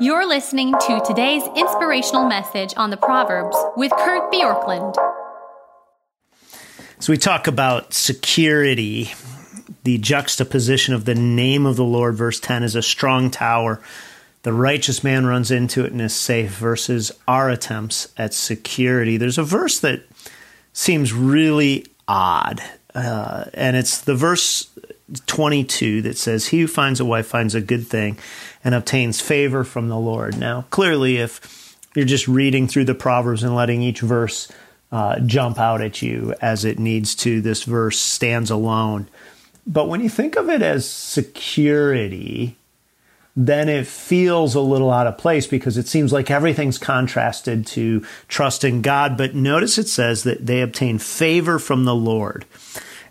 You're listening to today's inspirational message on the Proverbs with Kurt Bjorklund. So we talk about security, the juxtaposition of the name of the Lord, verse 10, is a strong tower. The righteous man runs into it and is safe, versus our attempts at security. There's a verse that seems really odd, uh, and it's the verse 22 that says, He who finds a wife finds a good thing and obtains favor from the Lord. Now, clearly, if you're just reading through the Proverbs and letting each verse uh, jump out at you as it needs to, this verse stands alone. But when you think of it as security, then it feels a little out of place because it seems like everything's contrasted to trust in God. But notice it says that they obtain favor from the Lord.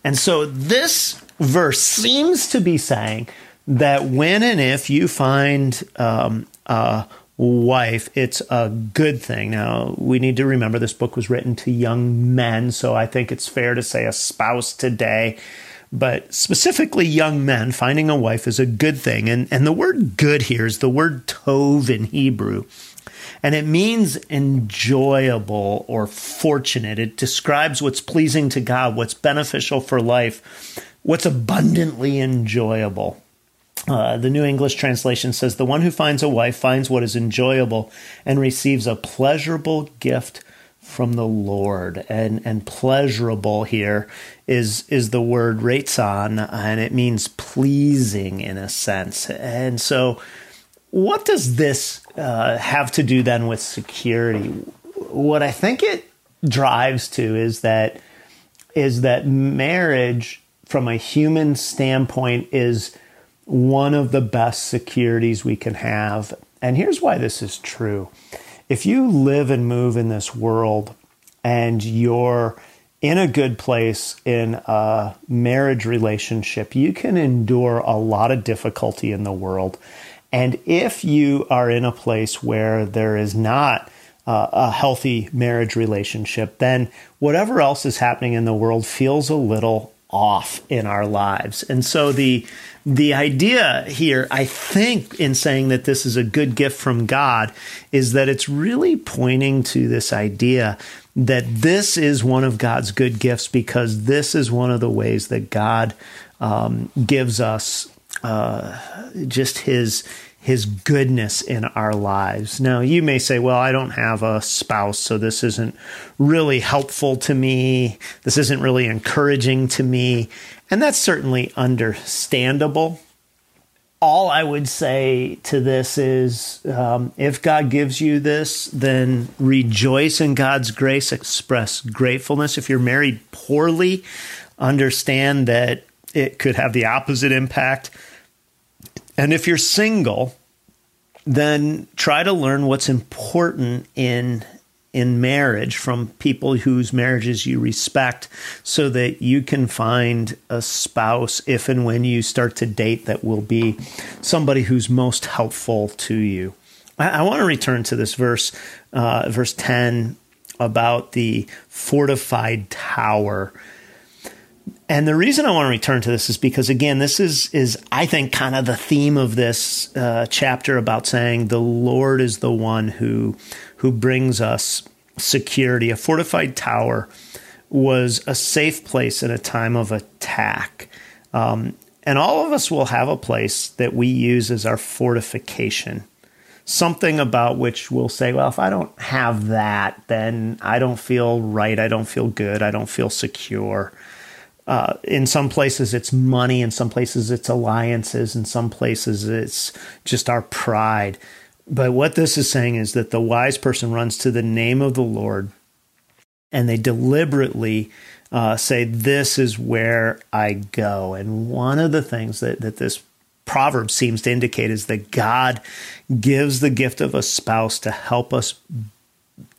And so this verse seems to be saying that when and if you find um, a wife, it's a good thing. Now, we need to remember this book was written to young men, so I think it's fair to say a spouse today. But specifically, young men finding a wife is a good thing. And, and the word good here is the word tov in Hebrew. And it means enjoyable or fortunate. It describes what's pleasing to God, what's beneficial for life, what's abundantly enjoyable. Uh, the New English translation says, The one who finds a wife finds what is enjoyable and receives a pleasurable gift from the Lord. And, and pleasurable here is, is the word ratzon, and it means pleasing in a sense. And so, what does this uh, have to do then with security? What I think it drives to is that is that marriage from a human standpoint is one of the best securities we can have. And here's why this is true. If you live and move in this world and you're in a good place in a marriage relationship, you can endure a lot of difficulty in the world. And if you are in a place where there is not uh, a healthy marriage relationship, then whatever else is happening in the world feels a little off in our lives. And so the the idea here, I think, in saying that this is a good gift from God, is that it's really pointing to this idea that this is one of God's good gifts because this is one of the ways that God um, gives us uh, just His his goodness in our lives. Now, you may say, well, I don't have a spouse, so this isn't really helpful to me. This isn't really encouraging to me. And that's certainly understandable. All I would say to this is um, if God gives you this, then rejoice in God's grace, express gratefulness. If you're married poorly, understand that it could have the opposite impact and if you're single, then try to learn what's important in in marriage from people whose marriages you respect so that you can find a spouse if and when you start to date that will be somebody who's most helpful to you. I, I want to return to this verse, uh, verse 10 about the fortified tower and the reason I want to return to this is because again, this is is I think kind of the theme of this uh, chapter about saying the Lord is the one who who brings us security. A fortified tower was a safe place in a time of attack. Um, and all of us will have a place that we use as our fortification. Something about which we'll say, well, if I don't have that, then I don't feel right. I don't feel good. I don't feel secure. Uh, in some places it's money, in some places it's alliances, in some places it's just our pride. But what this is saying is that the wise person runs to the name of the Lord and they deliberately uh, say, This is where I go. And one of the things that, that this proverb seems to indicate is that God gives the gift of a spouse to help us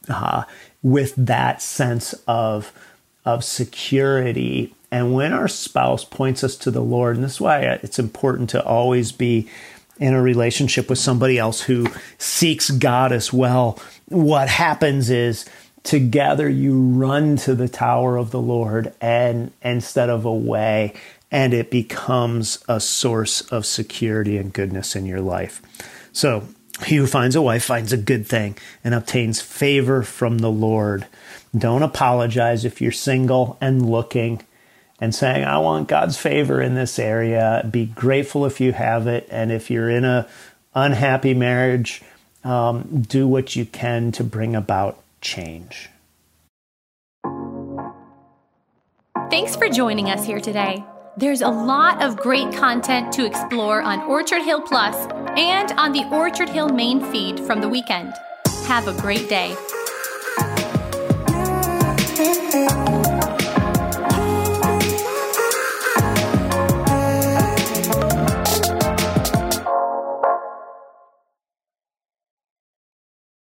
uh, with that sense of, of security and when our spouse points us to the Lord, and this is why it's important to always be in a relationship with somebody else who seeks God as well, what happens is together you run to the tower of the Lord and instead of away, and it becomes a source of security and goodness in your life. So He who finds a wife finds a good thing and obtains favor from the Lord. Don't apologize if you're single and looking and saying, I want God's favor in this area. Be grateful if you have it. And if you're in a unhappy marriage, um, do what you can to bring about change. Thanks for joining us here today. There's a lot of great content to explore on Orchard Hill Plus and on the Orchard Hill main feed from the weekend. Have a great day.